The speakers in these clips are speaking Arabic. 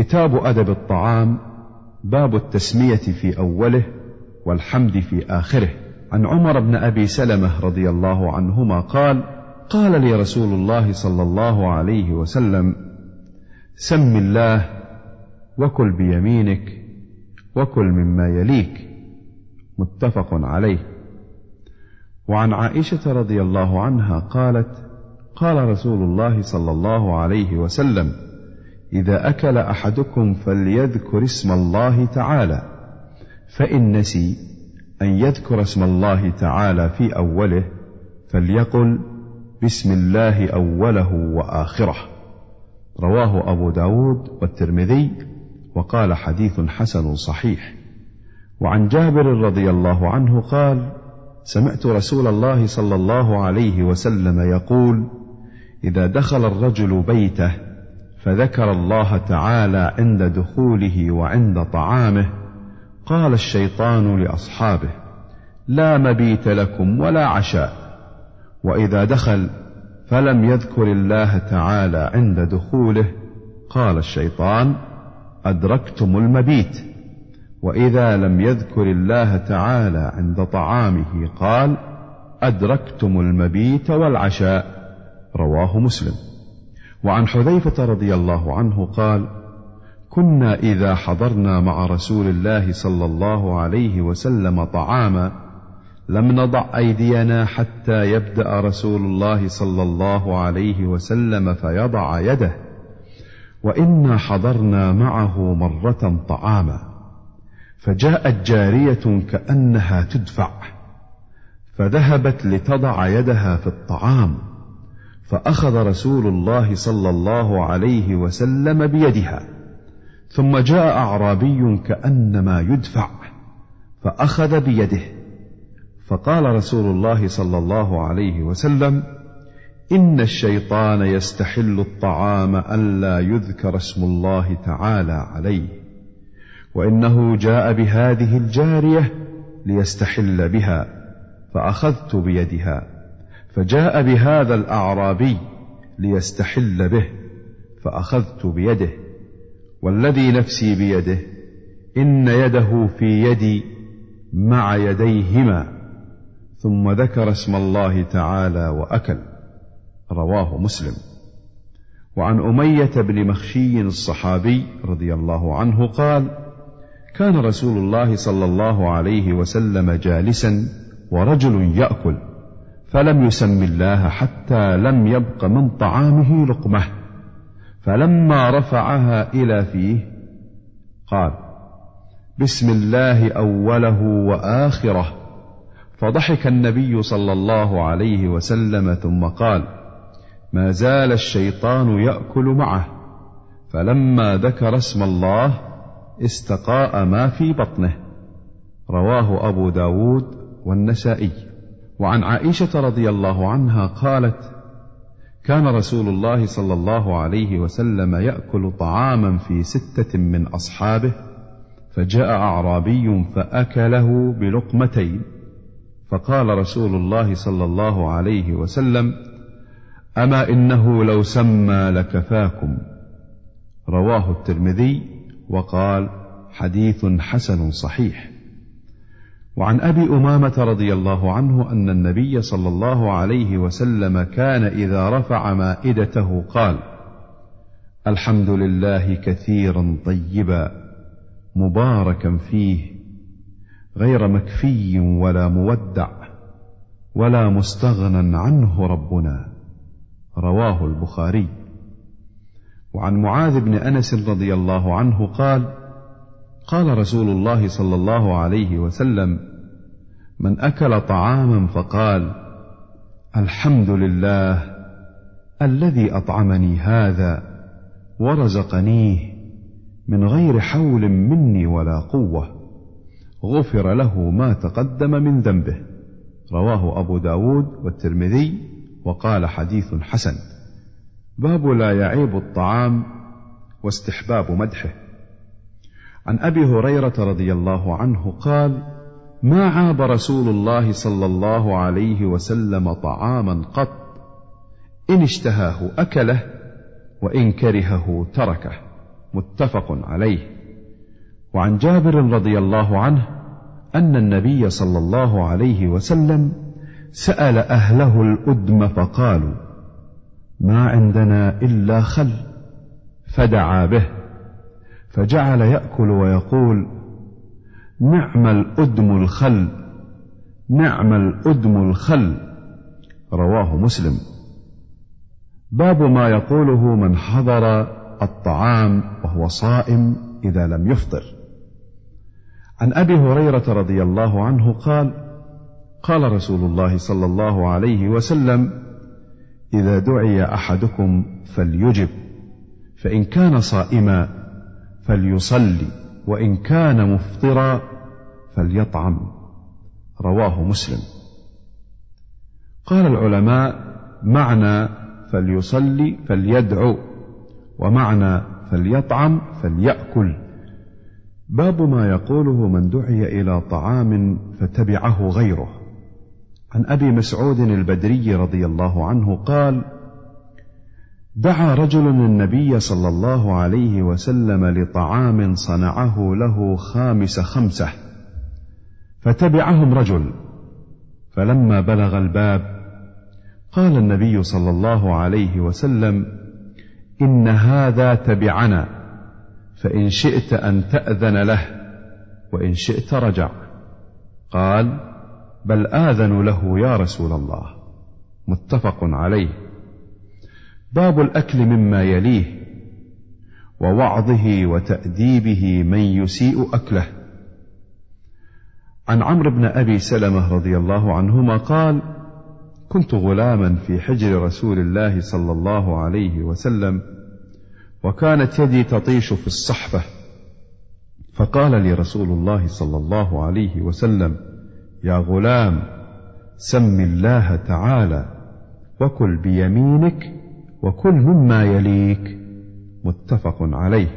كتاب أدب الطعام باب التسمية في أوله والحمد في آخره. عن عمر بن أبي سلمة رضي الله عنهما قال قال لي رسول الله صلى الله عليه وسلم سم الله وكل بيمينك وكل مما يليك. متفق عليه. وعن عائشة رضي الله عنها قالت قال رسول الله صلى الله عليه وسلم إذا أكل أحدكم فليذكر اسم الله تعالى. فإن نسي أن يذكر اسم الله تعالى في أوله فليقل بسم الله أوله وآخره. رواه أبو داود والترمذي وقال حديث حسن صحيح. وعن جابر رضي الله عنه قال سمعت رسول الله صلى الله عليه وسلم يقول إذا دخل الرجل بيته فذكر الله تعالى عند دخوله وعند طعامه قال الشيطان لأصحابه لا مبيت لكم ولا عشاء وإذا دخل فلم يذكر الله تعالى عند دخوله قال الشيطان أدركتم المبيت وإذا لم يذكر الله تعالى عند طعامه قال أدركتم المبيت والعشاء رواه مسلم. وعن حذيفة رضي الله عنه قال كنا إذا حضرنا مع رسول الله صلى الله عليه وسلم طعاما لم نضع أيدينا حتى يبدأ رسول الله صلى الله عليه وسلم فيضع يده وإنا حضرنا معه مرة طعاما فجاءت جارية كأنها تدفع فذهبت لتضع يدها في الطعام فأخذ رسول الله صلى الله عليه وسلم بيدها ثم جاء أعرابي كأنما يدفع فأخذ بيده فقال رسول الله صلى الله عليه وسلم إن الشيطان يستحل الطعام الا يذكر اسم الله تعالى عليه وإنه جاء بهذه الجارية ليستحل بها فأخذت بيدها. فجاء بهذا الأعرابي ليستحل به فأخذت بيده والذي نفسي بيده إن يده في يدي مع يديهما ثم ذكر اسم الله تعالى وأكل رواه مسلم. وعن أمية بن مخشي الصحابي رضي الله عنه قال كان رسول الله صلى الله عليه وسلم جالسا ورجل يأكل فلم يسم الله حتى لم يبق من طعامه لقمة. فلما رفعها إلى فيه قال بسم الله أوله وآخره. فضحك النبي صلى الله عليه وسلم ثم قال ما زال الشيطان يأكل معه. فلما ذكر اسم الله استقاء ما في بطنه. رواه أبو داود والنسائي. وعن عائشة رضي الله عنها قالت كان رسول الله صلى الله عليه وسلم يأكل طعاما في ستة من أصحابه فجاء أعرابي فأكله بلقمتين فقال رسول الله صلى الله عليه وسلم أما إنه لو سمى لكفاكم. رواه الترمذي وقال حديث حسن صحيح. وعن أبي أمامة رضي الله عنه أن النبي صلى الله عليه وسلم كان إذا رفع مائدته قال الحمد لله كثيرا طيبا مباركا فيه غير مكفي ولا مودع ولا مستغنى عنه ربنا رواه البخاري. وعن معاذ بن أنس رضي الله عنه قال قال رسول الله صلى الله عليه وسلم من أكل طعاما فقال الحمد لله الذي أطعمني هذا ورزقنيه من غير حول مني ولا قوة غفر له ما تقدم من ذنبه. رواه أبو داود والترمذي وقال حديث حسن. باب لا يعيب الطعام واستحباب مدحه. عن أبي هريرة رضي الله عنه قال ما عاب رسول الله صلى الله عليه وسلم طعاما قط إن اشتهاه أكله وإن كرهه تركه. متفق عليه. وعن جابر رضي الله عنه أن النبي صلى الله عليه وسلم سأل أهله الأدم فقالوا ما عندنا إلا خل. فدعا به فجعل يأكل ويقول نعم الأدم الخل. نعم الأدم الخل. رواه مسلم. باب ما يقوله من حضر الطعام وهو صائم إذا لم يفطر. عن أبي هريرة رضي الله عنه قال قال رسول الله صلى الله عليه وسلم إذا دعي أحدكم فليجب فإن كان صائما فليصلي وإن كان مفطرا فليطعم. رواه مسلم. قال العلماء معنى فليصلي فليدعو ومعنى فليطعم فليأكل. باب ما يقوله من دعي إلى طعام فتبعه غيره. عن أبي مسعود البدري رضي الله عنه قال دعا رجل النبي صلى الله عليه وسلم لطعام صنعه له خامس خمسة. فتبعهم رجل. فلما بلغ الباب قال النبي صلى الله عليه وسلم ان هذا تبعنا فان شئت ان تاذن له وان شئت رجع. قال بل اذن له يا رسول الله. متفق عليه. باب الاكل مما يليه ووعظه وتاديبه من يسيء اكله. عن عمرو بن أبي سلمة رضي الله عنهما قال كنت غلاما في حجر رسول الله صلى الله عليه وسلم وكانت يدي تطيش في الصحفة. فقال لي رسول الله صلى الله عليه وسلم يا غلام سم الله تعالى وكل بيمينك وكل مما يليك. متفق عليه.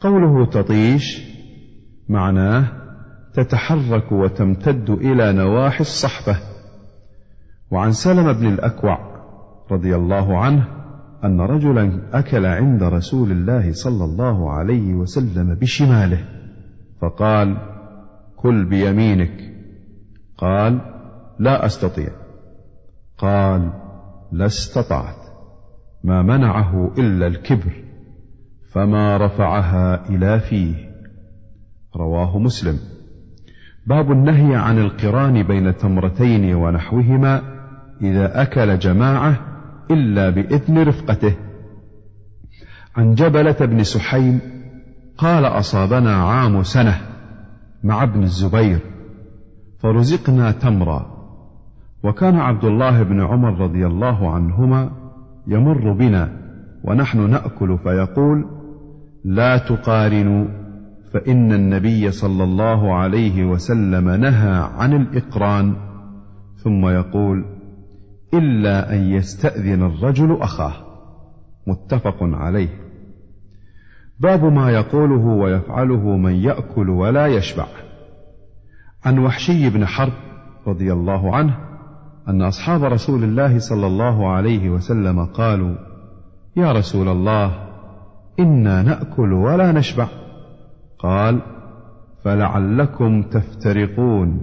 قوله تطيش معناه تتحرك وتمتد إلى نواحي الصحفه وعن سلم بن الأكوع رضي الله عنه أن رجلا أكل عند رسول الله صلى الله عليه وسلم بشماله فقال كل بيمينك. قال لا أستطيع. قال لا استطعت ما منعه إلا الكبر فما رفعها إلى فيه. رواه مسلم. باب النهي عن القران بين تمرتين ونحوهما اذا اكل جماعة الا باذن رفقته. عن جبله بن سحيم قال اصابنا عام سنه مع ابن الزبير فرزقنا تمرا وكان عبد الله بن عمر رضي الله عنهما يمر بنا ونحن ناكل فيقول لا تقارنوا فإن النبي صلى الله عليه وسلم نهى عن الإقران ثم يقول إلا أن يستأذن الرجل أخاه. متفق عليه. باب ما يقوله ويفعله من يأكل ولا يشبع. عن وحشي بن حرب رضي الله عنه أن أصحاب رسول الله صلى الله عليه وسلم قالوا يا رسول الله إنا نأكل ولا نشبع. قال فلعلكم تفترقون.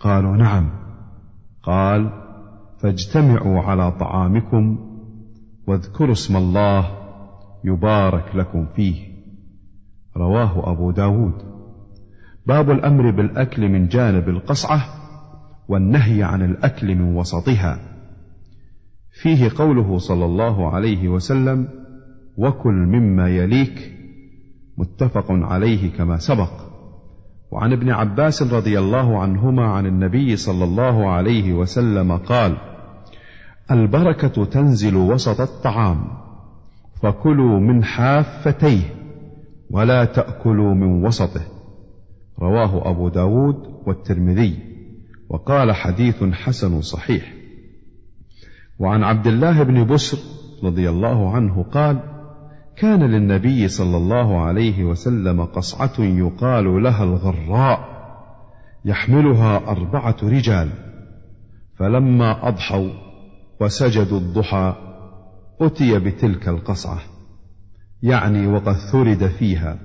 قالوا نعم. قال فاجتمعوا على طعامكم واذكروا اسم الله يبارك لكم فيه. رواه أبو داود. باب الأمر بالأكل من جانب القصعة والنهي عن الأكل من وسطها. فيه قوله صلى الله عليه وسلم وكل مما يليك متفق عليه كما سبق. وعن ابن عباس رضي الله عنهما عن النبي صلى الله عليه وسلم قال البركة تنزل وسط الطعام فكلوا من حافتيه ولا تأكلوا من وسطه. رواه أبو داود والترمذي وقال حديث حسن صحيح. وعن عبد الله بن بسر رضي الله عنه قال كان للنبي صلى الله عليه وسلم قصعة يقال لها الغراء يحملها أربعة رجال. فلما أضحوا وسجدوا الضحى أتي بتلك القصعة يعني وقد ثرد فيها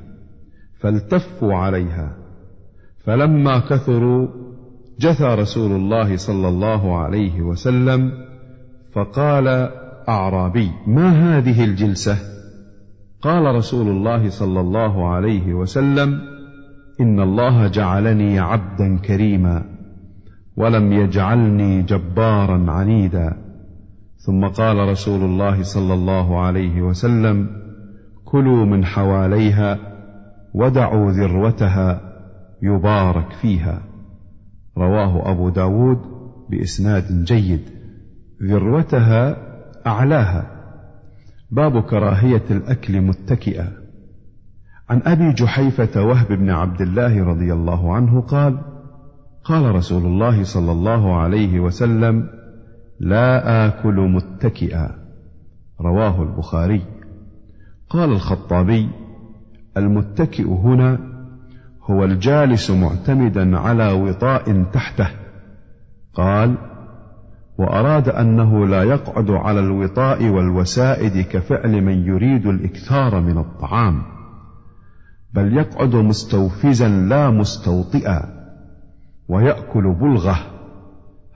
فالتفوا عليها. فلما كثروا جثى رسول الله صلى الله عليه وسلم فقال أعرابي ما هذه الجلسة؟ قال رسول الله صلى الله عليه وسلم إن الله جعلني عبدا كريما ولم يجعلني جبارا عنيدا. ثم قال رسول الله صلى الله عليه وسلم كلوا من حواليها ودعوا ذروتها يبارك فيها. رواه أبو داود بإسناد جيد. ذروتها أعلاها. باب كراهية الأكل متكئا. عن أبي جحيفة وهب بن عبد الله رضي الله عنه قال قال رسول الله صلى الله عليه وسلم لا آكل متكئا. رواه البخاري. قال الخطابي المتكئ هنا هو الجالس معتمدا على وطاء تحته. قال وأراد أنه لا يقعد على الوطاء والوسائد كفعل من يريد الإكثار من الطعام بل يقعد مستوفزا لا مستوطئا ويأكل بلغه.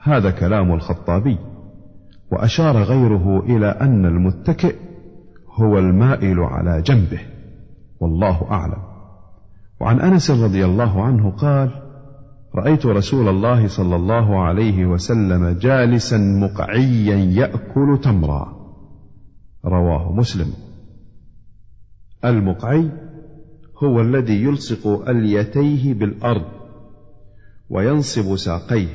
هذا كلام الخطابي. وأشار غيره إلى أن المتكئ هو المائل على جنبه والله أعلم. وعن أنس رضي الله عنه قال رأيت رسول الله صلى الله عليه وسلم جالسا مقعيا يأكل تمرا. رواه مسلم. المقعي هو الذي يلصق أليتيه بالأرض وينصب ساقيه.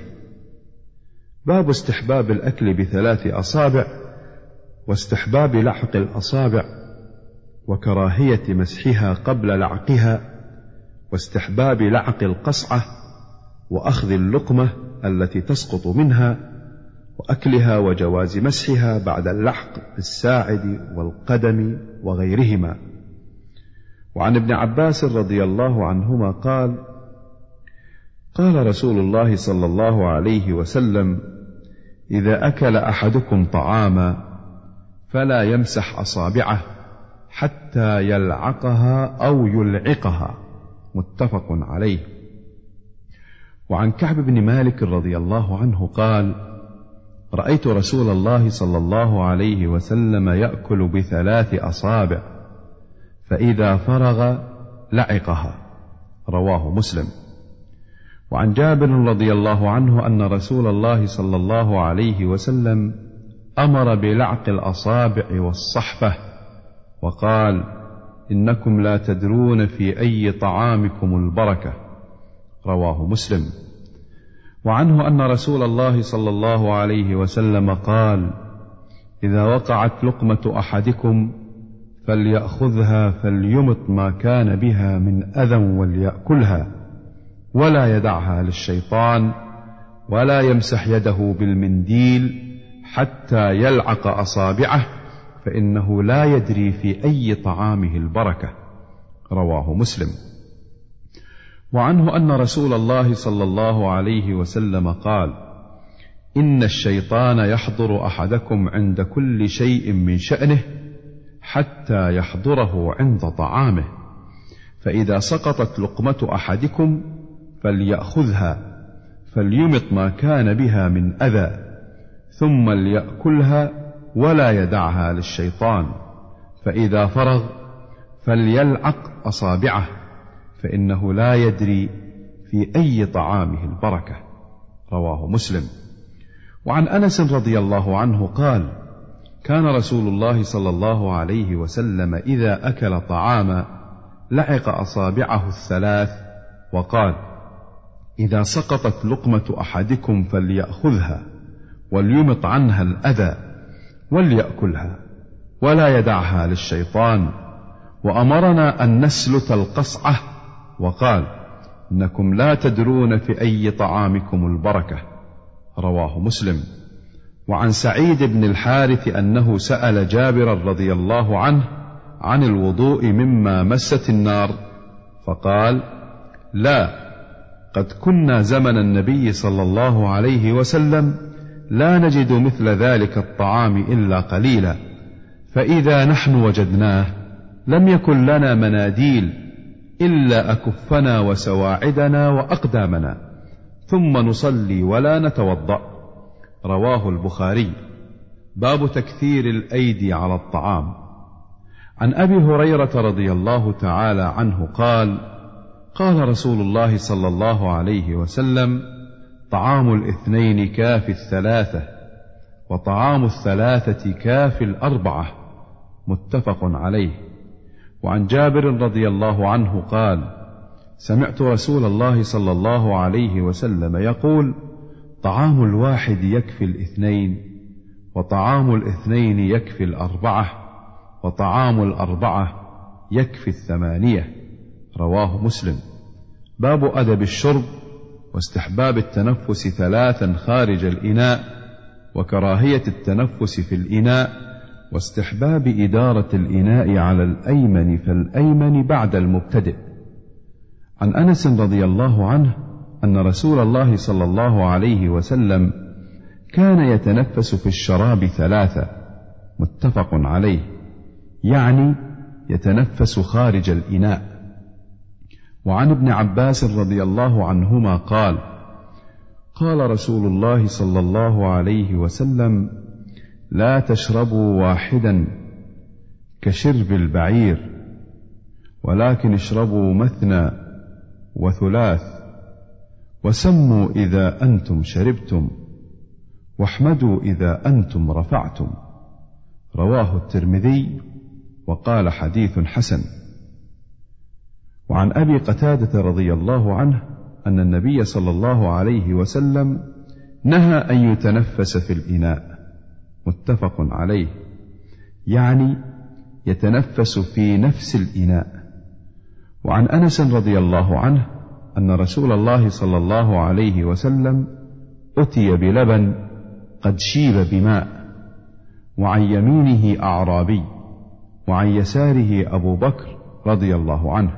باب استحباب الأكل بثلاث أصابع واستحباب لحق الأصابع وكراهية مسحها قبل لعقها واستحباب لعق القصعة وأخذ اللقمة التي تسقط منها وأكلها وجواز مسحها بعد اللحق بالساعد والقدم وغيرهما. وعن ابن عباس رضي الله عنهما قال قال رسول الله صلى الله عليه وسلم إذا أكل أحدكم طعاما فلا يمسح أصابعه حتى يلعقها أو يلعقها. متفق عليه. وعن كعب بن مالك رضي الله عنه قال رأيت رسول الله صلى الله عليه وسلم يأكل بثلاث أصابع فإذا فرغ لعقها. رواه مسلم. وعن جابر رضي الله عنه أن رسول الله صلى الله عليه وسلم أمر بلعق الأصابع والصحفة وقال إنكم لا تدرون في أي طعامكم البركة. رواه مسلم. وعنه أن رسول الله صلى الله عليه وسلم قال إذا وقعت لقمة أحدكم فليأخذها فليمط ما كان بها من أذى وليأكلها ولا يدعها للشيطان ولا يمسح يده بالمنديل حتى يلعق أصابعه فإنه لا يدري في أي طعامه البركة. رواه مسلم. وعنه أن رسول الله صلى الله عليه وسلم قال إن الشيطان يحضر أحدكم عند كل شيء من شأنه حتى يحضره عند طعامه فإذا سقطت لقمة أحدكم فليأخذها فليمط ما كان بها من أذى ثم ليأكلها ولا يدعها للشيطان فإذا فرغ فليلعق أصابعه. فإنه لا يدري في أي طعامه البركة. رواه مسلم. وعن أنس رضي الله عنه قال كان رسول الله صلى الله عليه وسلم إذا أكل طعاما لعق أصابعه الثلاث وقال إذا سقطت لقمة أحدكم فليأخذها وليمط عنها الأذى وليأكلها ولا يدعها للشيطان. وأمرنا أن نسلت القصعة وقال إنكم لا تدرون في أي طعامكم البركة. رواه مسلم. وعن سعيد بن الحارث أنه سأل جابرا رضي الله عنه عن الوضوء مما مست النار. فقال لا قد كنا زمن النبي صلى الله عليه وسلم لا نجد مثل ذلك الطعام إلا قليلا. فإذا نحن وجدناه لم يكن لنا مناديل إلا أكفنا وسواعدنا وأقدامنا ثم نصلي ولا نتوضأ. رواه البخاري. باب تكثير الأيدي على الطعام. عن أبي هريرة رضي الله تعالى عنه قال قال رسول الله صلى الله عليه وسلم طعام الاثنين كافي الثلاثة وطعام الثلاثة كافي الأربعة. متفق عليه. وعن جابر رضي الله عنه قال سمعت رسول الله صلى الله عليه وسلم يقول طعام الواحد يكفي الاثنين وطعام الاثنين يكفي الأربعة وطعام الأربعة يكفي الثمانية. رواه مسلم. باب أدب الشرب واستحباب التنفس ثلاثا خارج الإناء وكراهية التنفس في الإناء واستحباب إدارة الإناء على الأيمن فالأيمن بعد المبتدئ. عن أنس رضي الله عنه أن رسول الله صلى الله عليه وسلم كان يتنفس في الشراب ثلاثة متفق عليه يعني يتنفس خارج الإناء. وعن ابن عباس رضي الله عنهما قال: قال رسول الله صلى الله عليه وسلم: لا تشربوا واحدا كشرب البعير ولكن اشربوا مثنى وثلاث وسموا إذا أنتم شربتم واحمدوا إذا أنتم رفعتم. رواه الترمذي وقال حديث حسن. وعن أبي قتادة رضي الله عنه أن النبي صلى الله عليه وسلم نهى أن يتنفس في الإناء. متفق عليه. يعني يتنفس في نفس الإناء. وعن أنس رضي الله عنه أن رسول الله صلى الله عليه وسلم أتي بلبن قد شيب بماء وعن يمينه أعرابي وعن يساره أبو بكر رضي الله عنه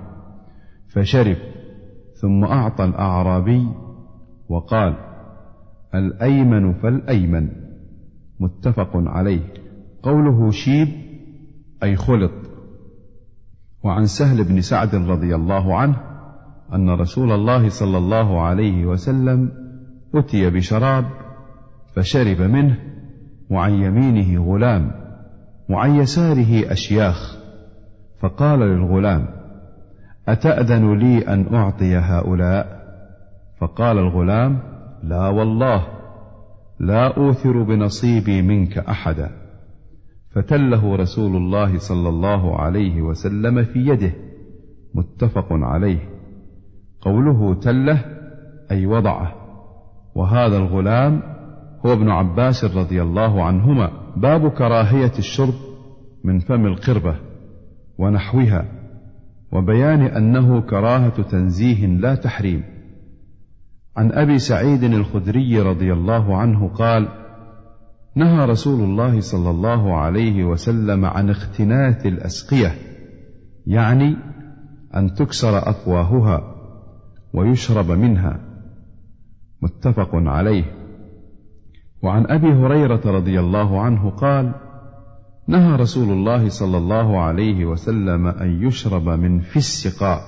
فشرب ثم أعطى الأعرابي وقال الأيمن فالأيمن. متفق عليه. قوله شيب أي خلط. وعن سهل بن سعد رضي الله عنه أن رسول الله صلى الله عليه وسلم أتي بشراب فشرب منه وعن يمينه غلام وعن يساره أشياخ. فقال للغلام أتأذن لي أن أعطي هؤلاء؟ فقال الغلام لا والله. لا أوثر بنصيبي منك أحدا. فتله رسول الله صلى الله عليه وسلم في يده متفق عليه. قوله تله أي وضعه. وهذا الغلام هو ابن عباس رضي الله عنهما. باب كراهية الشرب من فم القربة ونحوها وبيان أنه كراهة تنزيه لا تحريم. عن أبي سعيد الخدري رضي الله عنه قال نهى رسول الله صلى الله عليه وسلم عن اختناث الأسقية يعني أن تكسر أفواهها ويشرب منها. متفق عليه. وعن أبي هريرة رضي الله عنه قال نهى رسول الله صلى الله عليه وسلم أن يشرب من في السقاء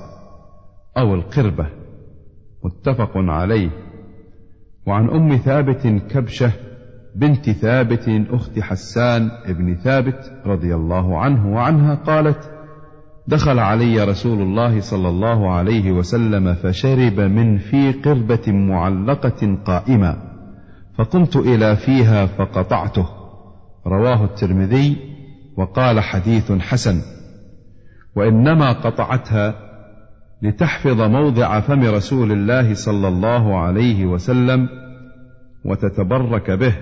أو القربة. متفق عليه. وعن أم ثابت كبشة بنت ثابت أخت حسان ابن ثابت رضي الله عنه وعنها قالت دخل علي رسول الله صلى الله عليه وسلم فشرب من في قربة معلقة قائمة فقمت إلى فيها فقطعته. رواه الترمذي وقال حديث حسن. وإنما قطعتها لتحفظ موضع فم رسول الله صلى الله عليه وسلم وتتبرك به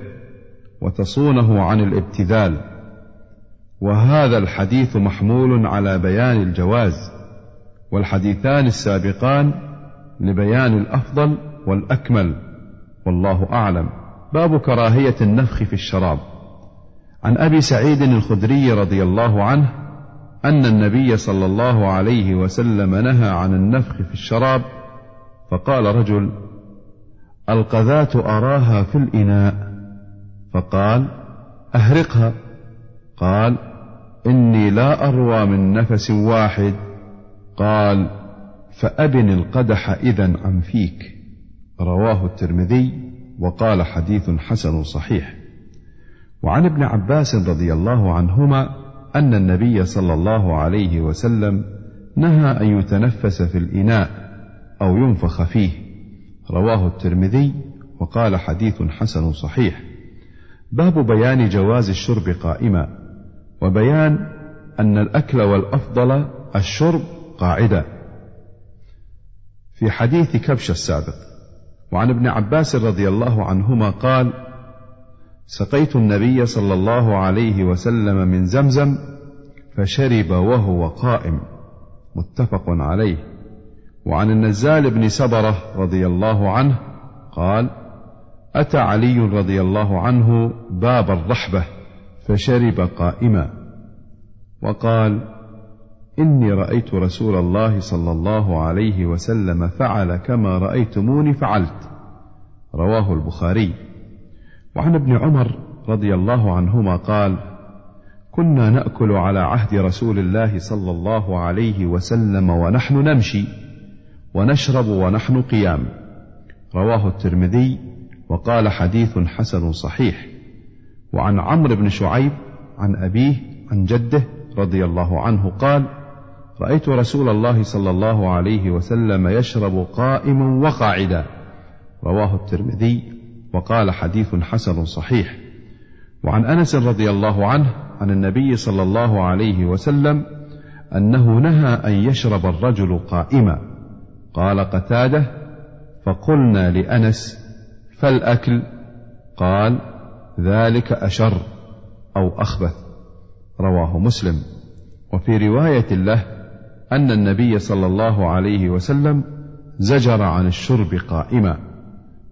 وتصونه عن الابتذال. وهذا الحديث محمول على بيان الجواز والحديثان السابقان لبيان الأفضل والأكمل والله أعلم. باب كراهية النفخ في الشراب. عن أبي سعيد الخدري رضي الله عنه أن النبي صلى الله عليه وسلم نهى عن النفخ في الشراب فقال رجل القذاة أراها في الإناء. فقال أهرقها. قال إني لا أروى من نفس واحد. قال فأبن القدح إذا عن فيك. رواه الترمذي وقال حديث حسن صحيح. وعن ابن عباس رضي الله عنهما أن النبي صلى الله عليه وسلم نهى أن يتنفس في الإناء أو ينفخ فيه. رواه الترمذي وقال حديث حسن صحيح. باب بيان جواز الشرب قائما وبيان أن الأكل والأفضل الشرب قاعدة. في حديث كبش السابق وعن ابن عباس رضي الله عنهما قال سقيت النبي صلى الله عليه وسلم من زمزم فشرب وهو قائم متفق عليه. وعن النزال بن سبره رضي الله عنه قال أتى علي رضي الله عنه باب الرحبة فشرب قائما. وقال إني رأيت رسول الله صلى الله عليه وسلم فعل كما رأيتموني فعلت. رواه البخاري. وعن ابن عمر رضي الله عنهما قال كنا نأكل على عهد رسول الله صلى الله عليه وسلم ونحن نمشي ونشرب ونحن قيام. رواه الترمذي وقال حديث حسن صحيح. وعن عمرو بن شعيب عن أبيه عن جده رضي الله عنه قال رأيت رسول الله صلى الله عليه وسلم يشرب قائما وقاعدا. رواه الترمذي وقال حديث حسن صحيح. وعن أنس رضي الله عنه عن النبي صلى الله عليه وسلم أنه نهى أن يشرب الرجل قائما. قال قتادة فقلنا لأنس فالأكل؟ قال ذلك أشر أو أخبث. رواه مسلم. وفي رواية له أن النبي صلى الله عليه وسلم زجر عن الشرب قائما.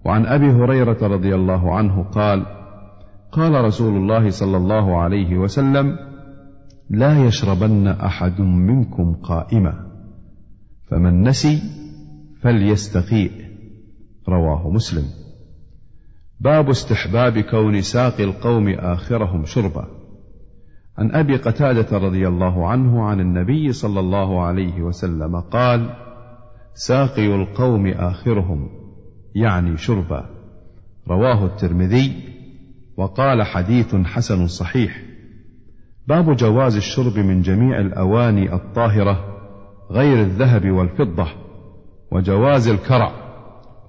وعن أبي هريرة رضي الله عنه قال قال رسول الله صلى الله عليه وسلم لا يشربن أحد منكم قائما فمن نسي فليستقيء رواه مسلم. باب استحباب كون ساقي القوم آخرهم شربا عن أبي قتادة رضي الله عنه عن النبي صلى الله عليه وسلم قال ساقي القوم آخرهم. يعني شربا رواه الترمذي وقال حديث حسن صحيح. باب جواز الشرب من جميع الأواني الطاهرة غير الذهب والفضة وجواز الكرع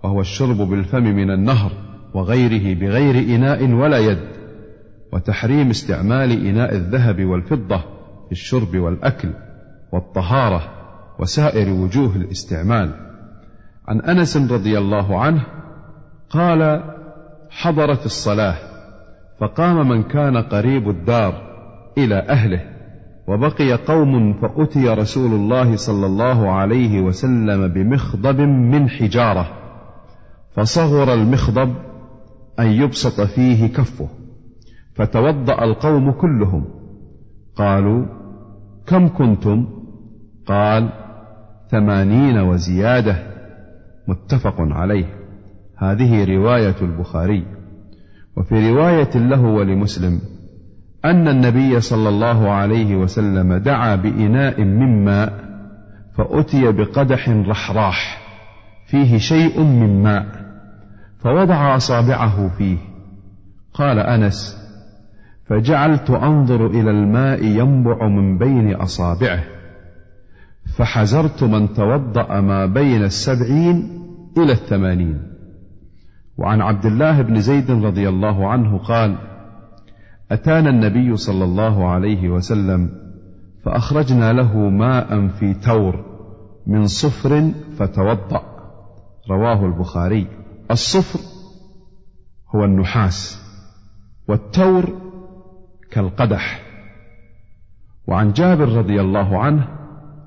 وهو الشرب بالفم من النهر وغيره بغير إناء ولا يد وتحريم استعمال إناء الذهب والفضة في الشرب والأكل والطهارة وسائر وجوه الاستعمال. عن أنس رضي الله عنه قال حضرت الصلاة فقام من كان قريب الدار إلى أهله وبقي قوم فأتي رسول الله صلى الله عليه وسلم بمخضب من حجارة فصغر المخضب أن يبسط فيه كفه فتوضأ القوم كلهم قالوا كم كنتم؟ قال ثمانين وزيادة. متفق عليه. هذه رواية البخاري. وفي رواية له ولمسلم أن النبي صلى الله عليه وسلم دعا بإناء من ماء فأتي بقدح رحراح فيه شيء من ماء فوضع أصابعه فيه. قال أنس فجعلت أنظر إلى الماء ينبع من بين أصابعه. فحزرت من توضأ ما بين السبعين إلى الثمانين. وعن عبد الله بن زيد رضي الله عنه قال أتانا النبي صلى الله عليه وسلم فأخرجنا له ماء في تور من صفر فتوضأ. رواه البخاري. الصفر هو النحاس والتور كالقدح. وعن جابر رضي الله عنه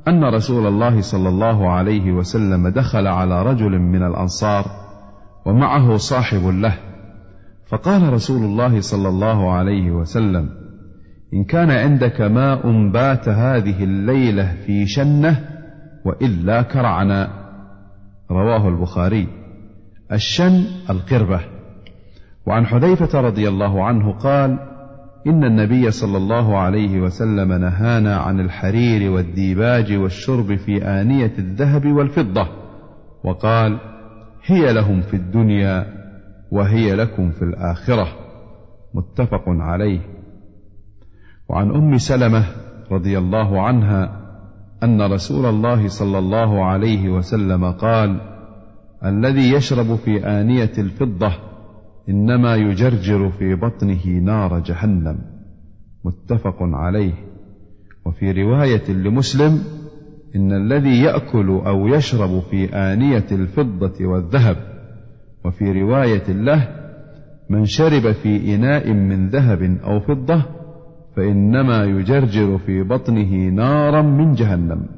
أن رسول الله صلى الله عليه وسلم دخل على رجل من الأنصار ومعه صاحب له. فقال رسول الله صلى الله عليه وسلم إن كان عندك ماء بات هذه الليلة في شنة وإلا كرعنا. رواه البخاري. الشن القربة. وعن حذيفة رضي الله عنه قال إن النبي صلى الله عليه وسلم نهانا عن الحرير والديباج والشرب في آنية الذهب والفضة وقال هي لهم في الدنيا وهي لكم في الآخرة. متفق عليه. وعن أم سلمة رضي الله عنها أن رسول الله صلى الله عليه وسلم قال الذي يشرب في آنية الفضة إنما يجرجر في بطنه نار جهنم متفق عليه. وفي رواية لمسلم إن الذي يأكل أو يشرب في آنية الفضة والذهب. وفي رواية له من شرب في إناء من ذهب أو فضة فإنما يجرجر في بطنه نارا من جهنم.